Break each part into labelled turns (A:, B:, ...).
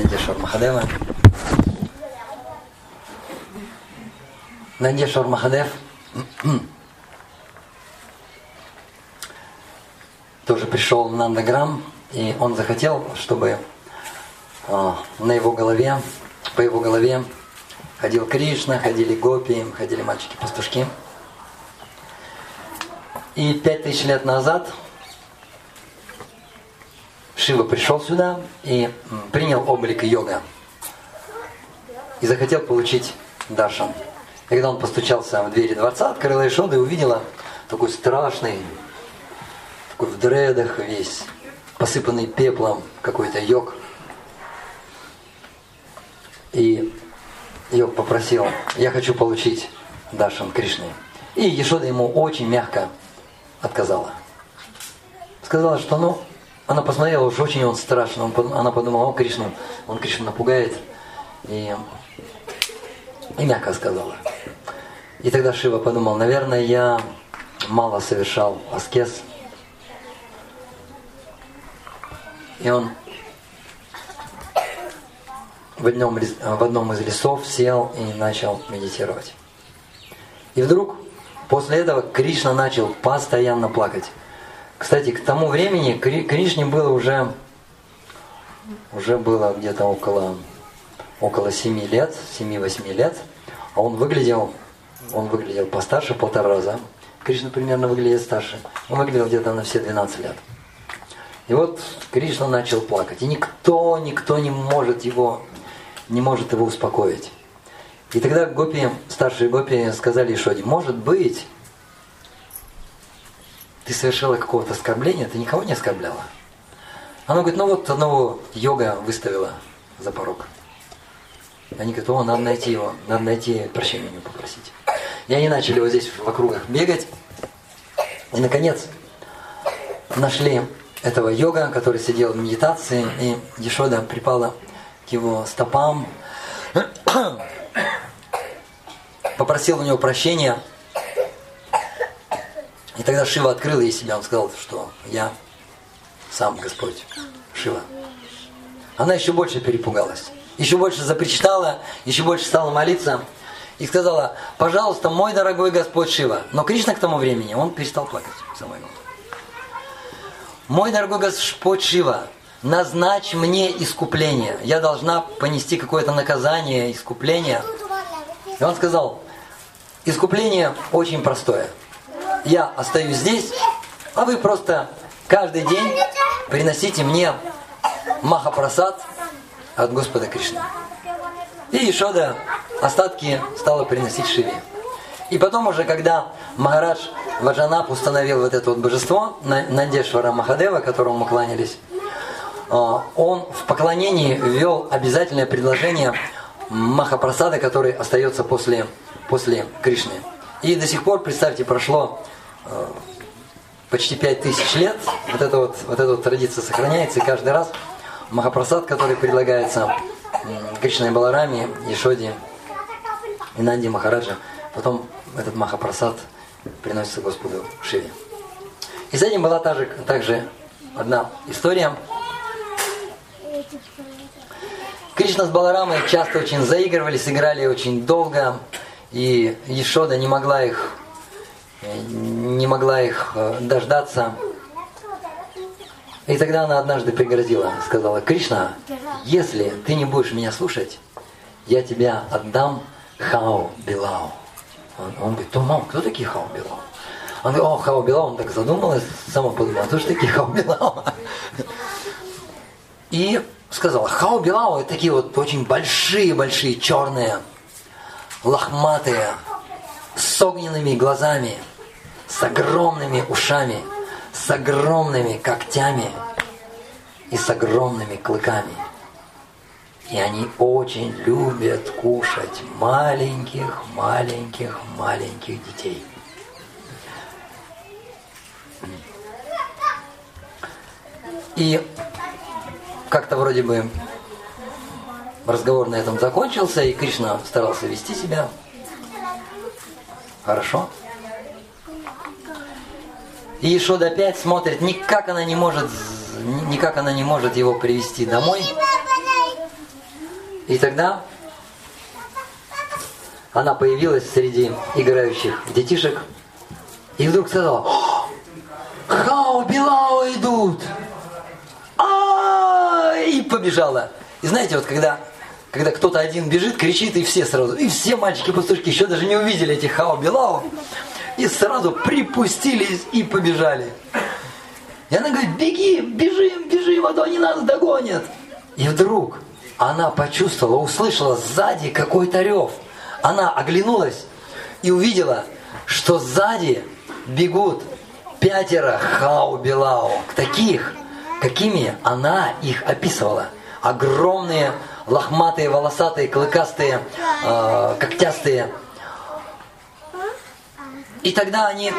A: Нандешвар Махадева. Нандешвар Махадев тоже пришел в Нандаграм, и он захотел, чтобы э, на его голове, по его голове ходил Кришна, ходили гопи, ходили мальчики-пастушки. И пять тысяч лет назад Шива пришел сюда и принял облик йога. И захотел получить даршан. И когда он постучался в двери дворца, открыла Ишода и увидела такой страшный, такой в дредах весь, посыпанный пеплом какой-то йог. И йог попросил, я хочу получить Даршан Кришны. И Ешода ему очень мягко отказала. Сказала, что ну, она посмотрела, уж очень он страшный. Он, она подумала, о, Кришну, он Кришну напугает. И, и мягко сказала. И тогда Шива подумал, наверное, я мало совершал аскез. И он в одном, в одном из лесов сел и начал медитировать. И вдруг после этого Кришна начал постоянно плакать. Кстати, к тому времени Кришне было уже, уже было где-то около, около 7 лет, 7-8 лет, а он выглядел он выглядел постарше полтора раза. Кришна примерно выглядит старше. Он выглядел где-то на все 12 лет. И вот Кришна начал плакать. И никто, никто не может его, не может его успокоить. И тогда гопи, старшие гопи сказали Ишоде, может быть, ты совершила какого-то оскорбления, ты никого не оскорбляла. Она говорит, ну вот одного йога выставила за порог. Они говорят, о, надо найти его, надо найти прощения у него попросить. И они начали вот здесь в округах бегать. И, наконец, нашли этого йога, который сидел в медитации, и Ешода припала к его стопам, попросил у него прощения. И тогда Шива открыл ей себя, он сказал, что я сам Господь Шива. Она еще больше перепугалась, еще больше запричитала, еще больше стала молиться и сказала, пожалуйста, мой дорогой Господь Шива. Но Кришна к тому времени, он перестал плакать. Самое Мой дорогой Господь Шива, назначь мне искупление. Я должна понести какое-то наказание, искупление. И он сказал, искупление очень простое. Я остаюсь здесь, а вы просто каждый день приносите мне Махапрасад от Господа Кришны. И Ишода остатки стала приносить Шиве. И потом уже, когда Махарадж Ваджанап установил вот это вот божество, Нандешвара Махадева, которому мы кланялись, а, он в поклонении ввел обязательное предложение Махапрасада, который остается после, после Кришны. И до сих пор, представьте, прошло а, почти пять тысяч лет, вот эта вот, вот эта вот традиция сохраняется, и каждый раз Махапрасад, который предлагается Кришной Баларами, Ешоде и Нанди Махараджа, потом этот Махапрасад приносится Господу Шиве. И с этим была также, также одна история. Кришна с Баларамой часто очень заигрывали, сыграли очень долго, и Ешода не могла их, не могла их э, дождаться. И тогда она однажды пригрозила, сказала, Кришна, если ты не будешь меня слушать, я тебя отдам Хао Билао. Он, он говорит, то мам, кто такие Хао Билао? Он говорит, о, Хао Билао, он так задумалась, сама подумала, кто же такие Хао Билао? И сказала, Хао Билао это такие вот очень большие-большие, черные, лохматые, с огненными глазами, с огромными ушами, с огромными когтями и с огромными клыками. И они очень любят кушать маленьких, маленьких, маленьких детей. И как-то вроде бы разговор на этом закончился, и Кришна старался вести себя хорошо. И Ешода опять смотрит, никак она не может, никак она не может его привести домой. И тогда она появилась среди играющих детишек и вдруг сказала, Хао, Билао идут! А, и побежала. И знаете, вот когда, когда кто-то один бежит, кричит, и все сразу, и все мальчики-пастушки еще даже не увидели этих Хао Билао, и сразу припустились и побежали. И она говорит, беги, бежим, бежим, а то они нас догонят. И вдруг она почувствовала, услышала сзади какой-то рев. Она оглянулась и увидела, что сзади бегут пятеро хау-белау, таких, какими она их описывала. Огромные, лохматые, волосатые, клыкастые, э, когтястые. И тогда они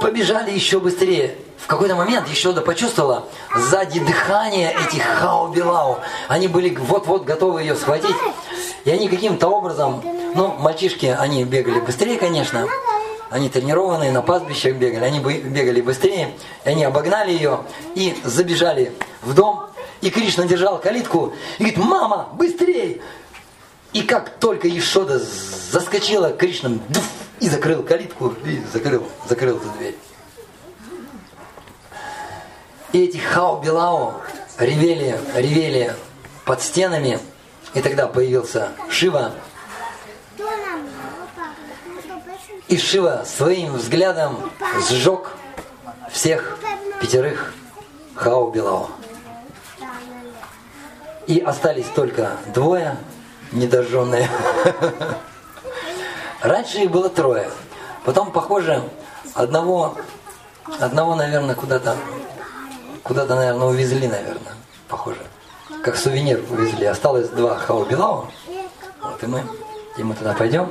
A: побежали еще быстрее. В какой-то момент еще да почувствовала сзади дыхание этих хау-белау. Они были вот-вот готовы ее схватить. И они каким-то образом, ну, мальчишки, они бегали быстрее, конечно, они тренированные, на пастбищах бегали, они бегали быстрее, они обогнали ее и забежали в дом. И Кришна держал калитку и говорит, мама, быстрее! И как только Ешода заскочила, Кришна дуф, и закрыл калитку, и закрыл, закрыл эту дверь. И эти хао-белао ревели, ревели под стенами, и тогда появился Шива, И Шива своим взглядом сжег всех пятерых Хао Белао. И остались только двое недожженные. Раньше их было трое. Потом, похоже, одного, одного, наверное, куда-то, куда-то, наверное, увезли, наверное, похоже. Как сувенир увезли. Осталось два Хао Белао. Вот и мы, и мы туда пойдем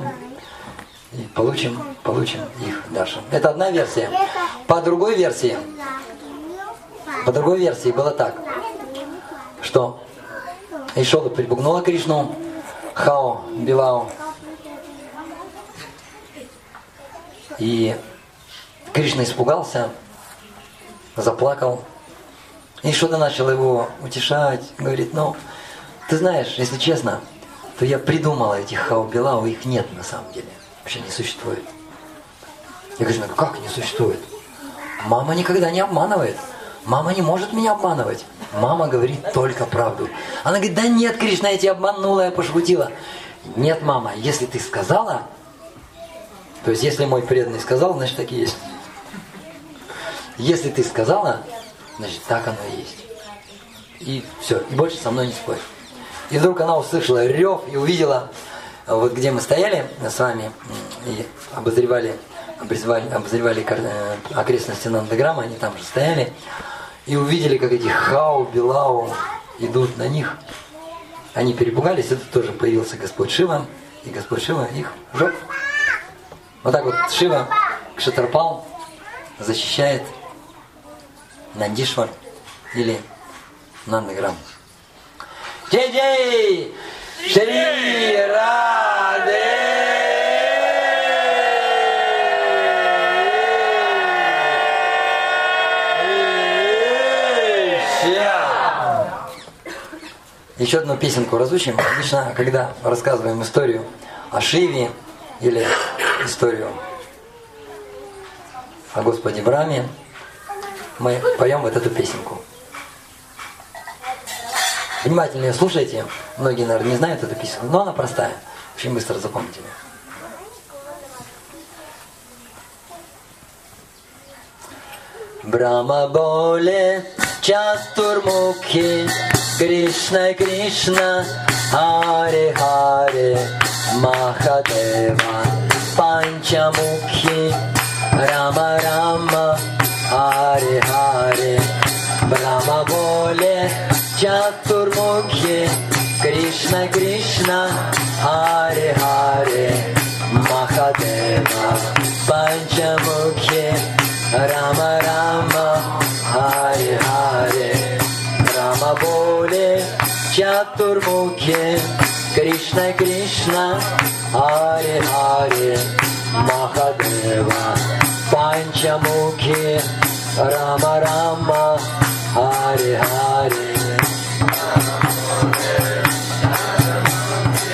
A: и получим, получим их дальше. Это одна версия. По другой версии, по другой версии было так, что Ишода припугнула Кришну, Хао, Билао, и Кришна испугался, заплакал. И Ишода начал его утешать, говорит, ну, ты знаешь, если честно, то я придумала этих Хао Билао, их нет на самом деле вообще не существует. Я говорю, ну как не существует? Мама никогда не обманывает. Мама не может меня обманывать. Мама говорит только правду. Она говорит, да нет, Кришна, я тебя обманула, я пошутила. Нет, мама, если ты сказала, то есть если мой преданный сказал, значит так и есть. Если ты сказала, значит так оно и есть. И все, и больше со мной не спорь. И вдруг она услышала рев и увидела вот где мы стояли с вами и обозревали, обозревали, обозревали э, окрестности Нандаграма, они там же стояли, и увидели, как эти Хау, Билау идут на них. Они перепугались, это тоже появился Господь Шива, и Господь Шива их жег. Вот так вот Шива, Кшатарпал, защищает Нандишвар или Нандаграм. Джей-джей! Шри Раде! Еще одну песенку разучим. Обычно, когда рассказываем историю о Шиве или историю о Господе Браме, мы поем вот эту песенку. Внимательно ее слушайте. Многие, наверное, не знают эту песню, но она простая. Очень быстро запомните. Брама боле чатурмухи कृष्ण कृष्ण हरे हरे महादेवा पञ्चमुखी राम राम हरे हरे रामबोले चातुर्मुख्य कृष्ण कृष्ण हरे हरे महादेवा पञ्च Кришна, Кришна, Ари, Ари, Махадева, Панчамуки, Рама, Рама, Ари, Ари.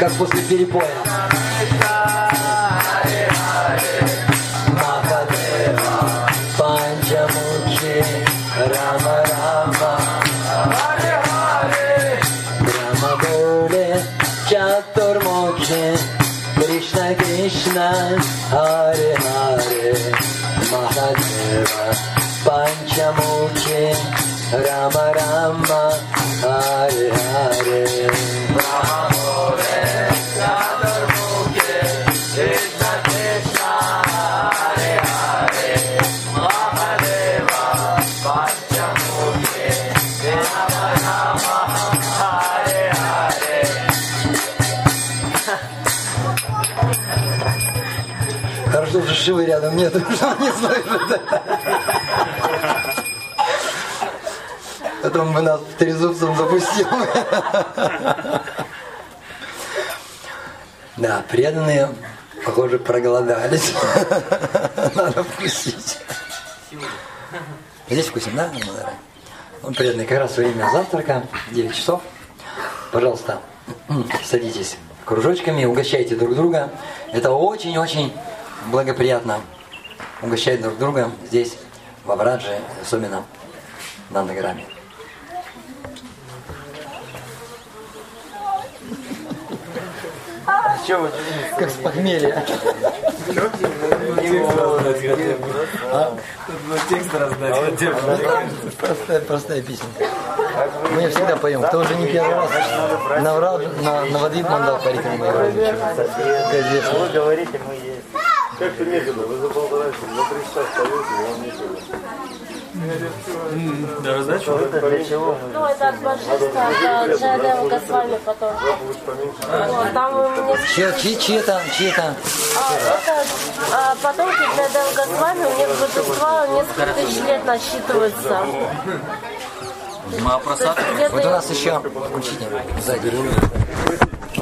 A: Как после перепоя. पाञ्चमोचे राम राम्ब Шивы рядом нет, что он не слышит. Потом бы нас трезубцем запустил. Да, преданные, похоже, проголодались. Надо вкусить. Здесь вкусим, да? Да. Ну, преданные, как раз время завтрака, 9 часов. Пожалуйста, садитесь кружочками, угощайте друг друга. Это очень-очень благоприятно угощать друг друга здесь, в Аврадже, особенно в Нандаграме.
B: Че вы?
A: Как с похмелья.
B: Текст раздать.
A: Простая, простая песенка. Мы ее всегда поем. Кто уже не первый раз на, Врад- на, на Вадвип Мандал Парикам мы играем. Как известно.
B: Вы говорите, мы.
C: Как-то медленно, вы за полтора часа, за три часа встаете, вам нечего.
B: Да, раздачу?
D: Для чего?
E: Ну, это от божества, это Джайадева Госвами потом. Там мне...
A: Чьи, чьи, чьи это? Чьи это?
E: А, это а, потомки Джайадева Госвами, у них божества несколько тысяч лет насчитываются.
B: Махапрасад.
E: Где-то
A: Вот у нас еще учитель сзади.